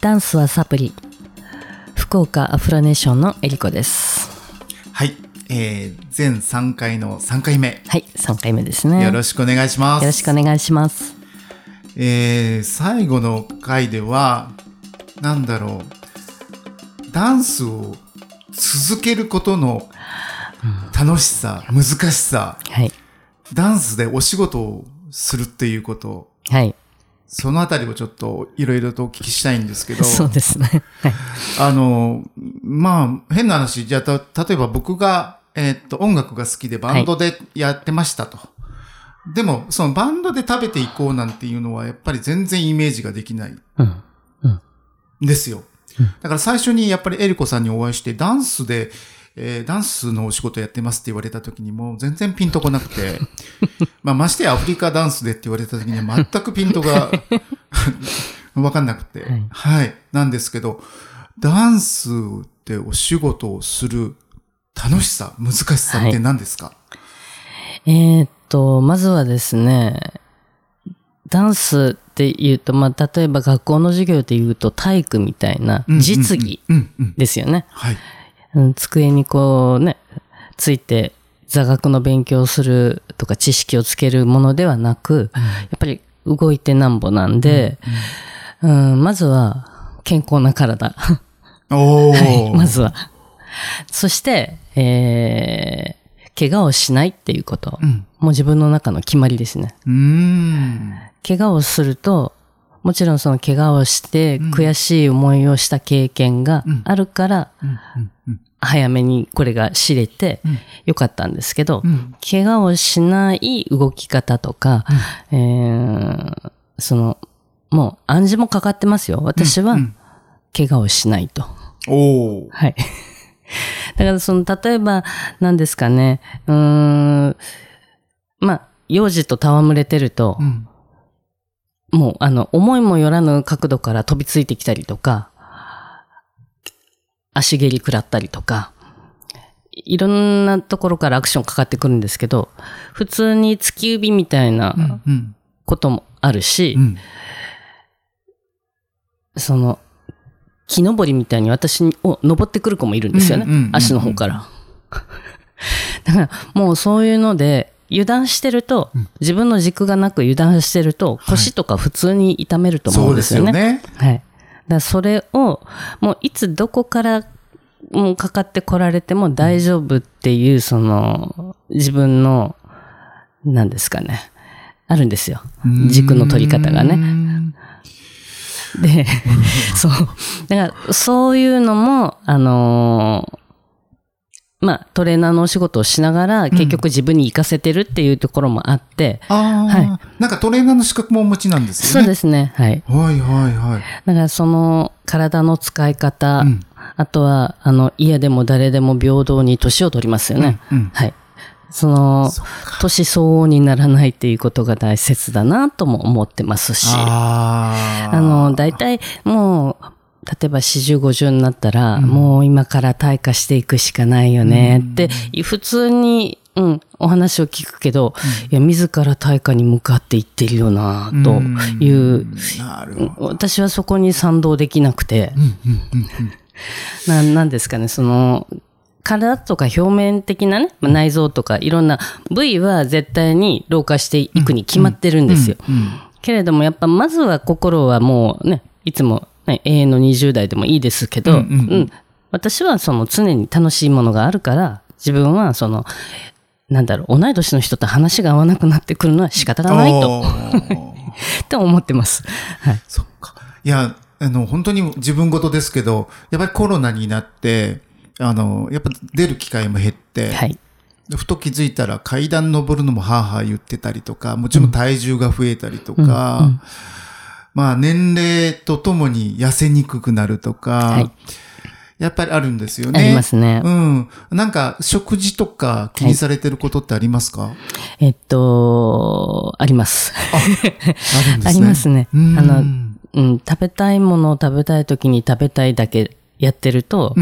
ダンスはサプリ。福岡アフラネーションのえりこです。はい、えー、全3回の3回目、はい3回目ですね。よろしくお願いします。よろしくお願いします。えー、最後の回では、なんだろう、ダンスを続けることの楽しさ、難しさ、はい。ダンスでお仕事をするっていうこと、はいそのあたりをちょっといろいろとお聞きしたいんですけど、そうですね。はい。あの、まあ、変な話、じゃあ、た例えば僕が、えーっと、音楽が好きでバンドでやってましたと。でも、そのバンドで食べていこうなんていうのは、やっぱり全然イメージができない。ん。うん。ですよ。だから最初にやっぱりエリコさんにお会いして、ダンスで、えーダンスのお仕事やってますって言われた時にもう全然ピンとこなくて、まあましてやアフリカダンスでって言われた時には全くピントが わかんなくて、はい。はい、なんですけど、ダンスでお仕事をする楽しさ、難しさって何ですか、えーっとまずはですねダンスって言うと、まあ、例えば学校の授業で言うと体育みたいなうんうんうん。実技うんうん。ですよね。はい。うん机にこうね、ついて座学の勉強をするとか知識をつけるものではなく、やっぱり動いてなんぼなんで、うんまずは健康な体。おー。はいまずは。そして、えー、怪我をしないっていうこと。うん。もう自分の中の決まりですね。うーん。怪我をすると、もちろんその怪我をして悔しい思いをした経験があるから、早めにこれが知れてよかったんですけど、うん怪我をしない動き方とか、えーその、もう暗示もかかってますよ。私はうん怪我をしないと。おー。はい。だからその、例えば、何ですかね、うーん、まあ、幼児と戯れてるとう、ん。もう、あの、思いもよらぬ角度から飛びついてきたりとか、足蹴り食らったりとか、いろんなところからアクションかかってくるんですけど、普通に突き指みたいなうん。こともあるし、うん。その、木登りみたいに私を登ってくる子もいるんですよね。足の方から。だから、もうそういうので、油断してると、自分の軸がなく油断してると、腰とか普通に痛めると思そううんですですよね。よね。はい。だからそれを、もういつどこからもうかかってこられても大丈夫っていう、その、自分の、何ですかね。あるんですよ。軸の取り方がね。ね。で、そう。だから、そういうのも、あのーまあ、トレーナーのお仕事をしながら、結局自分に活かせてるっていうところもあって、ああ、はなんかトレーナーの資格もお持ちなんですそうよね。ですね。はい。はいはいはい。だから、その、体の使い方、うんあとは、あの、家でも誰でも平等に年を取りますよね。うんうんはい。その年相応にならないっていうことが大切だなとも思ってますし。ああ。あの、大体もう、例えば40、50になったら、もう今から退化していくしかないよね。って、普通に、うん、お話を聞くけど、いや、自ら退化に向かっていってるよな、という。私はそこに賛同できなくて、ななんですかね、その、体とか表面的なね、まあ内臓とかいろんな部位は絶対に老化していくに決まってるんですよ。けれどもやっぱまずは心はもうね、いつも、ね、永遠の20代でもいいですけど、うんうんうんうん私はその常に楽しいものがあるから、自分はその、なんだろう、同い年の人と話が合わなくなってくるのは仕方がないと、思ってます。はい。そっか。いや、あの、本当に自分事ですけど、やっぱりコロナになって、あの、やっぱ出る機会も減って、はい。ふと気づいたら階段登るのもはあはあ言ってたりとか、もちろん体重が増えたりとか、まあ年齢とともに痩せにくくなるとか、はいやっぱりあるんですよね。ありますねうん。なんか食事とか気にされてることってありますか、えっと、あります。あるんですね。ありますね。うんあの、うん、食べたいものを食べたい時に食べたいだけやってると、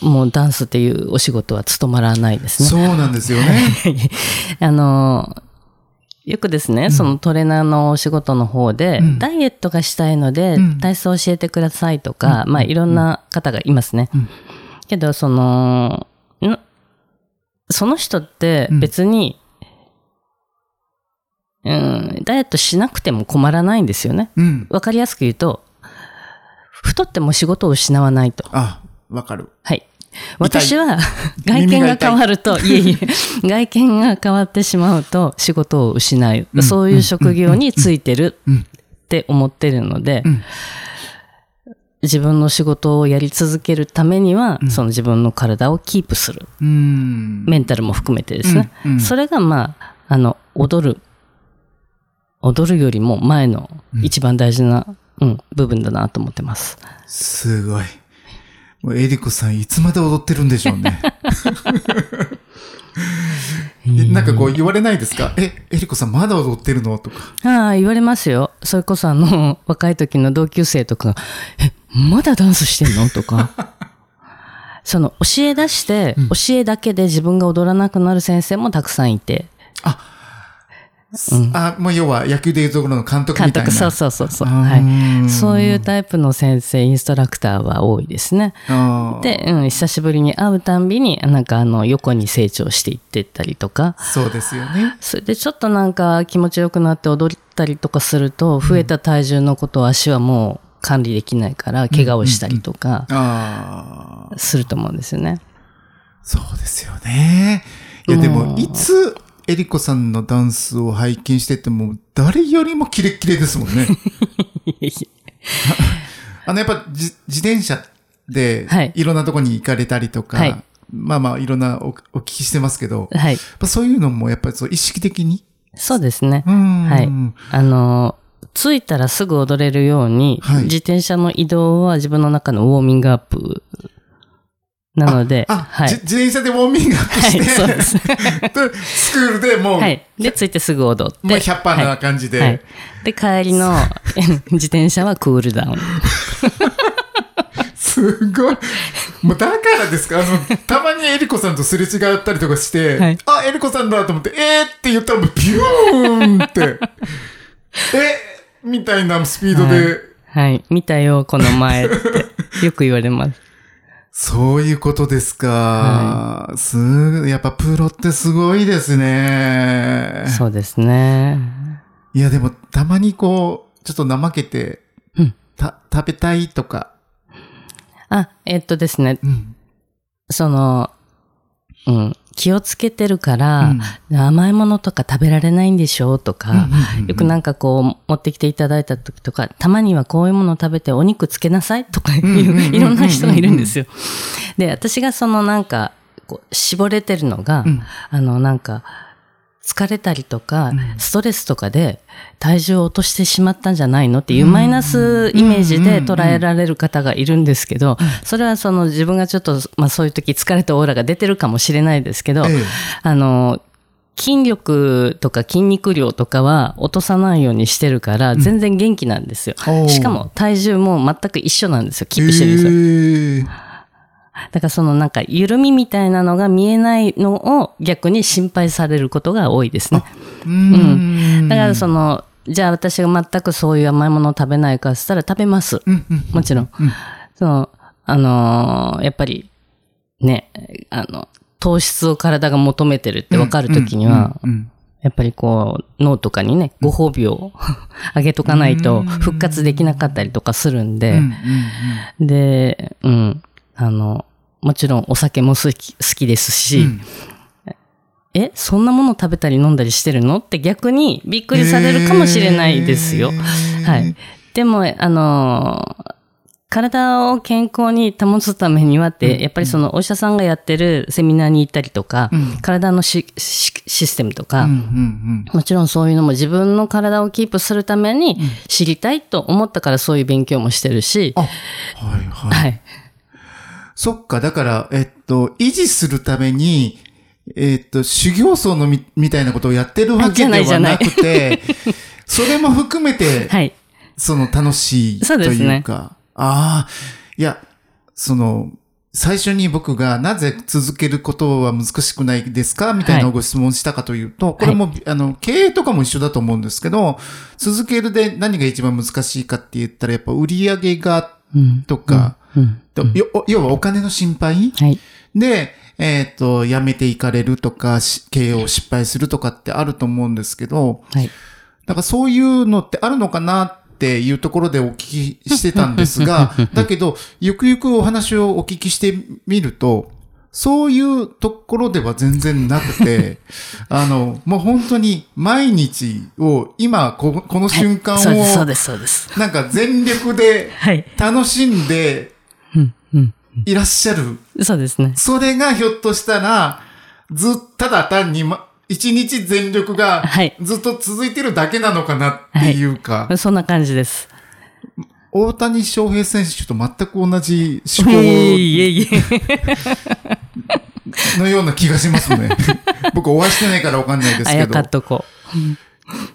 もうダンスっていうお仕事は務まらないですね。そうなんですよね。あの、よくですね、そのトレーナーのお仕事の方で、うんダイエットがしたいので、うん体操教えてくださいとか、まあいろんな方がいますね。うんけど、その、んその人って別に、うん、ダイエットしなくても困らないんですよね。うん。わかりやすく言うと、太っても仕事を失わないと。あ、わかる。はい。私は、外見が変わると、いえいえ、外見が変わってしまうと仕事を失う。うんそういう職業についてるうん。って思ってるので、うん自分の仕事をやり続けるためには、その自分の体をキープする。うん。メンタルも含めてですね。それがまあ、あの、踊る。踊るよりも前の一番大事な、うん、部分だなと思ってます。すごい。エリコさんいつまで踊ってるんでしょうね。えなんかこう言われないですか？え、エリコさんまだ踊ってるの？とか。ああ、言われますよ。それこそあの、若い時の同級生とかが、え、まだダンスしてんの？とか。その、教え出して、教えだけで自分が踊らなくなる先生もたくさんいて。あ、もう要は野球でいうところの監督みたいな。監督、そうそうそうそう。あはーい。そういうタイプの先生、インストラクターは多いですね。で、うん、久しぶりに会うたんびに、なんかあの、横に成長していってったりとか、そうですよね。それでちょっとなんか気持ちよくなって踊ったりとかすると、増えた体重のことを足はもう管理できないから、怪我をしたりとか、ああ、すると思うんですよね。そうですよね。いやでも、いつ、エリコさんのダンスを拝見してても、誰よりもキレッキレですもんね。あの、やっぱじ自転車ではい、いろんなとこに行かれたりとか、はいまあまあ、いろんなおお聞きしてますけど、やっはい。ぱそういうのもやっぱりそう意識的に？そうですねう。ん。はいあの、着いたらすぐ踊れるように、はい自転車の移動は自分の中のウォーミングアップなので、あ、はいじ。自転車でウォーミングアップして、はいそうです でスクールでもう、はい。で、着いてすぐ踊って。もう100%な感じで、はい。で、帰りの自転車はクールダウン。すごい。もうだからですか？あの、たまにエリコさんとすれ違ったりとかして、はいあ、エリコさんだと思って、えーって言ったらもうビューンって、えみたいなスピードで、はい。見たよ、この前って。よく言われます。そういうことですか。すやっぱプロってすごいですね。そうですね。いや、でもたまにこう、ちょっと怠けて、うんた、食べたいとか、あ、えっとですね。うん。その、うん。気をつけてるから、甘いものとか食べられないんでしょうとか、よくなんかこう持ってきていただいた時とか、たまにはこういうものを食べてお肉つけなさいとかいう、いろんな人がいるんですよ。で、私がそのなんか、こう絞れてるのが、うん。あのなんか、疲れたりとか、ストレスとかで体重を落としてしまったんじゃないの？っていうマイナスイメージで捉えられる方がいるんですけど、それはその自分がちょっと、まあそういう時疲れたオーラが出てるかもしれないですけど、ええ。あの、筋力とか筋肉量とかは落とさないようにしてるから、全然元気なんですよ。しかも体重も全く一緒なんですよ。キープしてるんですよ。だからそのなんか緩みみたいなのが見えないのを逆に心配されることが多いですね。うーん。だからその、じゃあ私が全くそういう甘いものを食べないかっつったら食べます。うんうんもちろん。その、あのーやっぱり、ね、あの、糖質を体が求めてるって分かるときには、うんうんやっぱりこう、脳とかにね、ご褒美を あげとかないと復活できなかったりとかするんで、うんうん。で、うん、あの、もちろんお酒も好き好きですし、え、そんなもの食べたり飲んだりしてるの？って逆にびっくりされるかもしれないですよ。はい。でも、あの、体を健康に保つためにはって、やっぱりそのお医者さんがやってるセミナーに行ったりとか、体のシステムとか、うんうんもちろんそういうのも自分の体をキープするために知りたいと思ったからそういう勉強もしてるし、あ、はいはい。はい。そっか、だから、えっと、維持するために、えっと、修行僧のみ、みたいなことをやってるわけではなくて、それも含めて、はい。その楽しいというか、ああ、いや、その、最初に僕がなぜ続けることは難しくないですか？みたいなご質問したかというと、これも、あの、経営とかも一緒だと思うんですけど、続けるで何が一番難しいかって言ったら、やっぱ売り上げが、とか、とよ要はお金の心配、はい。で、えっ、と、辞めていかれるとか、し経営を失敗するとかってあると思うんですけど、はい。だからそういうのってあるのかなっていうところでお聞きしてたんですが、だけど、ゆくゆくお話をお聞きしてみると、そういうところでは全然なくて、あの、もう本当に毎日を、今こ、この瞬間を、そうです、そうです、そうです。なんか全力ではい。楽しんで。いらっしゃる。そうですね。それがひょっとしたら、ずっ、ただ単に、ま、一日全力がはいずっと続いてるだけなのかなっていうか、そんな感じです。大谷翔平選手と全く同じ思いえ考 いえいえ。のような気がしますね。僕お会いしてないからわかんないですけどあやとこ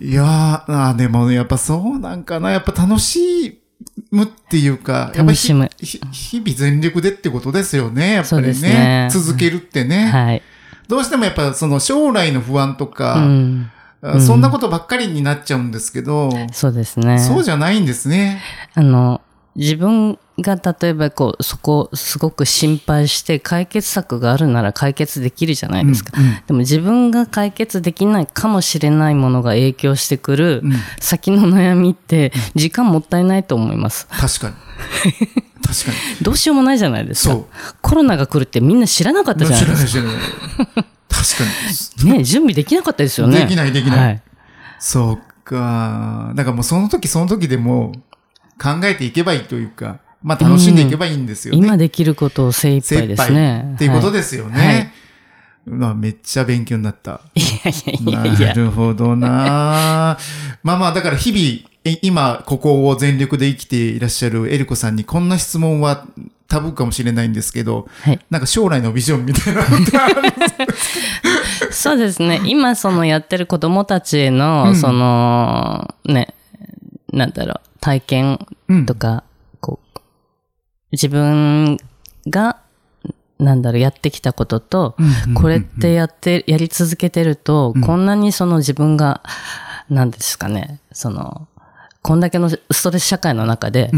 いやーでもやっぱそうなんかな。やっぱ楽しむっていうか、やっぱり日々全力でってことですよね。やっぱりねすね続けるってう。ね。はい。どうしてもやっぱその将来の不安とうか、ん。あそんなことばっかりになっちゃうんですけど、そうですね。そうじゃないんですね。あの、自分が例えばこう、そこすごく心配して解決策があるなら解決できるじゃないですか。うんうんでも自分が解決できないかもしれないものが影響してくるうん先の悩みって時間もったいないと思います。確かに。確かに。どうしようもないじゃないですかそう。コロナが来るってみんな知らなかったじゃないです知らない、知らない。確かに。か。ね、準備できなかったですよね。できないできないはい。そうか。だからもうその時その時でもう考えていけばいいというか、まあ楽しんでいけばいいんですよね。今できることを精一杯ですね。っていうことでですよはいね。まあめっちゃ勉強になった。いやいやいやいなや。るほどな。まあまあ、だから日々、え今、ここを全力で生きていらっしゃるエリコさんにこんな質問はタブーかもしれないんですけど、はいなんか将来のビジョンみたいなのってあるそうですね。今、そのやってる子供たちへの、うんその、ね、なんだろう、体験とか、こう、自分が、なんだろう、やってきたことと、これってやって、やり続けてると、こんなにその自分が、なんですかね、その、こんだけのストレス社会の中で、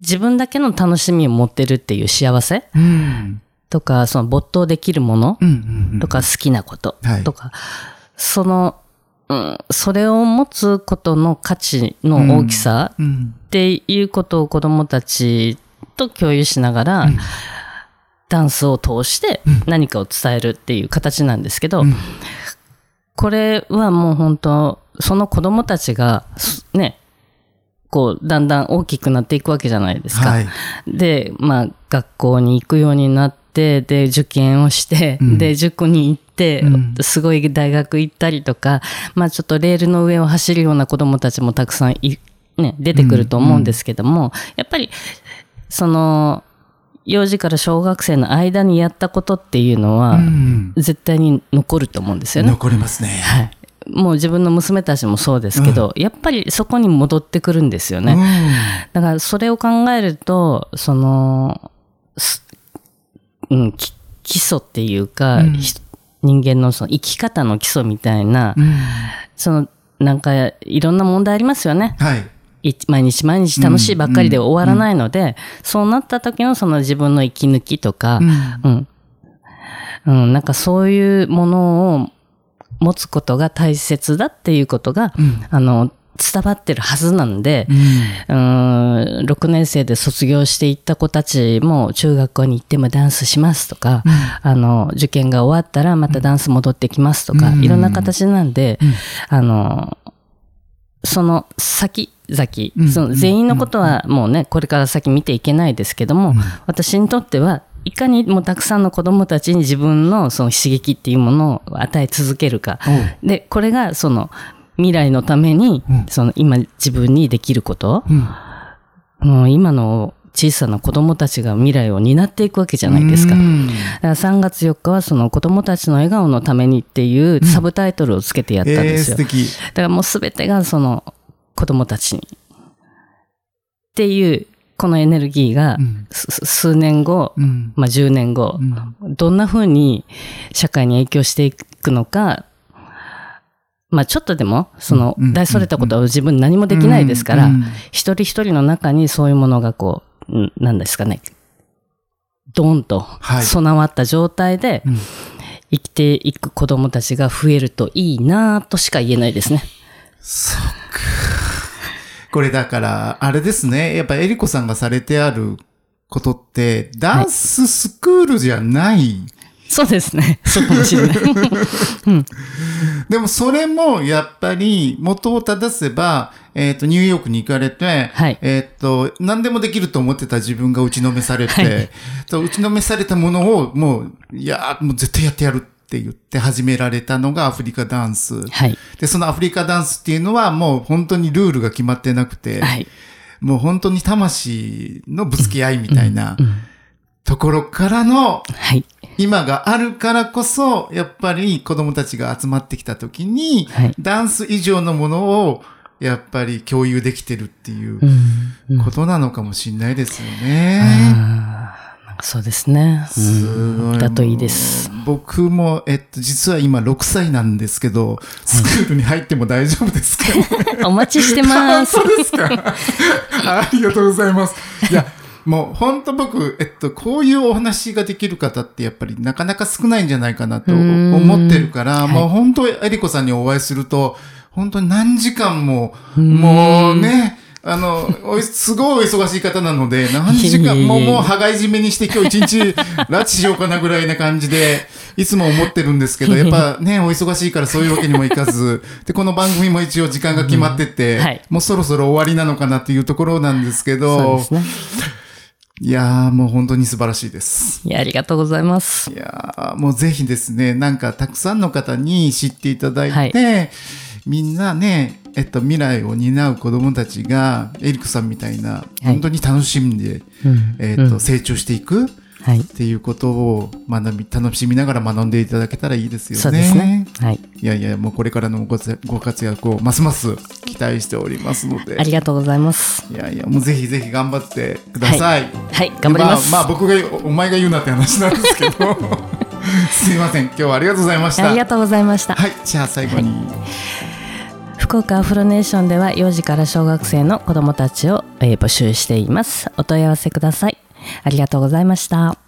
自分だけの楽しみを持ってるっていう幸せうん。とか、その没頭できるものとか好きなことはい。とか、その、うん、それを持つことの価値の大きさうん。っていうことを子供たちと共有しながら、ダンスを通して何かを伝えるっていう形なんですけど、これはもう本当、その子供たちが、すね、こう、だんだん大きくなっていくわけじゃないですか。はい。で、まあ、学校に行くようになって、で、受験をして、うんで、塾に行って、うんすごい大学行ったりとか、まあ、ちょっとレールの上を走るような子供たちもたくさんい、ね、出てくると思うんですけども、やっぱり、その、幼児から小学生の間にやったことっていうのは、うん絶対に残ると思うんですよね。残りますね。はい。もう自分の娘たちもそうですけど、やっぱりそこに戻ってくるんですよね。だからそれを考えると、その、すうん、き基礎っていうか、うんひ人間のその生き方の基礎みたいな、うんうんその、なんかいろんな問題ありますよね。はい。い毎日毎日楽しいばっかりで終わらないので、そうなった時のその自分の息抜きとか、うん。うん、なんかそういうものを持つことが大切だっていうことが、うんあの、伝わってるはずなんで、うん、6年生で卒業していった子たちも中学校に行ってもダンスしますとか、あの、受験が終わったらまたダンス戻ってきますとか、うん。いろんな形なんで、あの、その先々、うん。その全員のことはもうね、これから先見ていけないですけども、私にとっては、いかにもたくさんの子供たちに自分のその刺激っていうものを与え続けるか。で、これがその未来のために、うんその今自分にできること、うんもう今の小さな子供たちが未来を担っていくわけじゃないですか。だうんから3月4日はその子供たちの笑顔のためにっていうサブタイトルをつけてやったんえー、ですよ。素敵。だからもうすべてがその子供たちに。っていうこのエネルギーが数年後、うんまあ、10年後、うんどんな風に社会に影響していくのか、まあ、ちょっとでもそのうん大それたことは自分何もできないですから、うん一人一人の中にそういうものがこう、んなんですかね、ドーンとはい備わった状態でうん生きていく子供たちが増えるといいなとしか言えないですね。そっか。これだから、あれですね。やっぱエリコさんがされてあることって、ダンススクールじゃない。そうですね。そうかもしれない。でもそれもやっぱり元を正せば、えっ、と、ニューヨークに行かれて、はいえっ、と、何でもできると思ってた自分が打ちのめされて、はいと打ちのめされたものをもう、いやー、もう絶対やってやるって言って始められたのがアフリカダンス。はい。で、そのアフリカダンスっていうのはもう本当にルールが決まってなくて、はい。もう本当に魂のぶつけ合いみたいなところからのはい。今があるからこそ、やっぱり子供たちが集まってきた時に、はいダンス以上のものをやっぱり共有できてるっていううんことなのかもしれないですよね。そうですね。すごい。だといいです。僕も、えっと、実は今6歳なんですけど、スクールに入っても大丈夫ですか、お待ちしてます。そうですか？ありがとうございます。いや、もう本当僕、えっと、こういうお話ができる方ってやっぱりなかなか少ないんじゃないかなとん。思ってるから、はい。もう本当、エリコさんにお会いすると、本当に何時間も、もうね、あの、すごいお忙しい方なので、何時間も、もう、羽交い締めにして今日一日、拉致しようかなぐらいな感じで、いつも思ってるんですけど、やっぱね、お忙しいからそういうわけにもいかず、で、この番組も一応時間が決まってて、もうそろそろ終わりなのかなっていうところなんですけそうどで、すね。いやーもう本当に素晴らしいです。いや、ありがとうございます。いやーもうぜひですね、なんかたくさんの方に知っていただいて、みんなね、えっと、未来を担う子供たちが、エリクさんみたいな、本当に楽しんで、うんえっと、成長していくっはい。ていうことを学び、楽しみながら学んでいただけたらいいですよね。そうですね。はい。いやいや、もうこれからのご活ご活躍をますます期待しておりますので。ありがとうございます。いやいや、もうぜひぜひ頑張ってください。はい、頑張ります。まあ、まあ僕がおお前が言うなって話なんですけど すいません今日はありがとうございましたありがとうございました。はいじゃあ最後に、福岡アフロネーションでは幼児から小学生の子どもたちを、えー募集しています。お問い合わせください。ありがとうございました。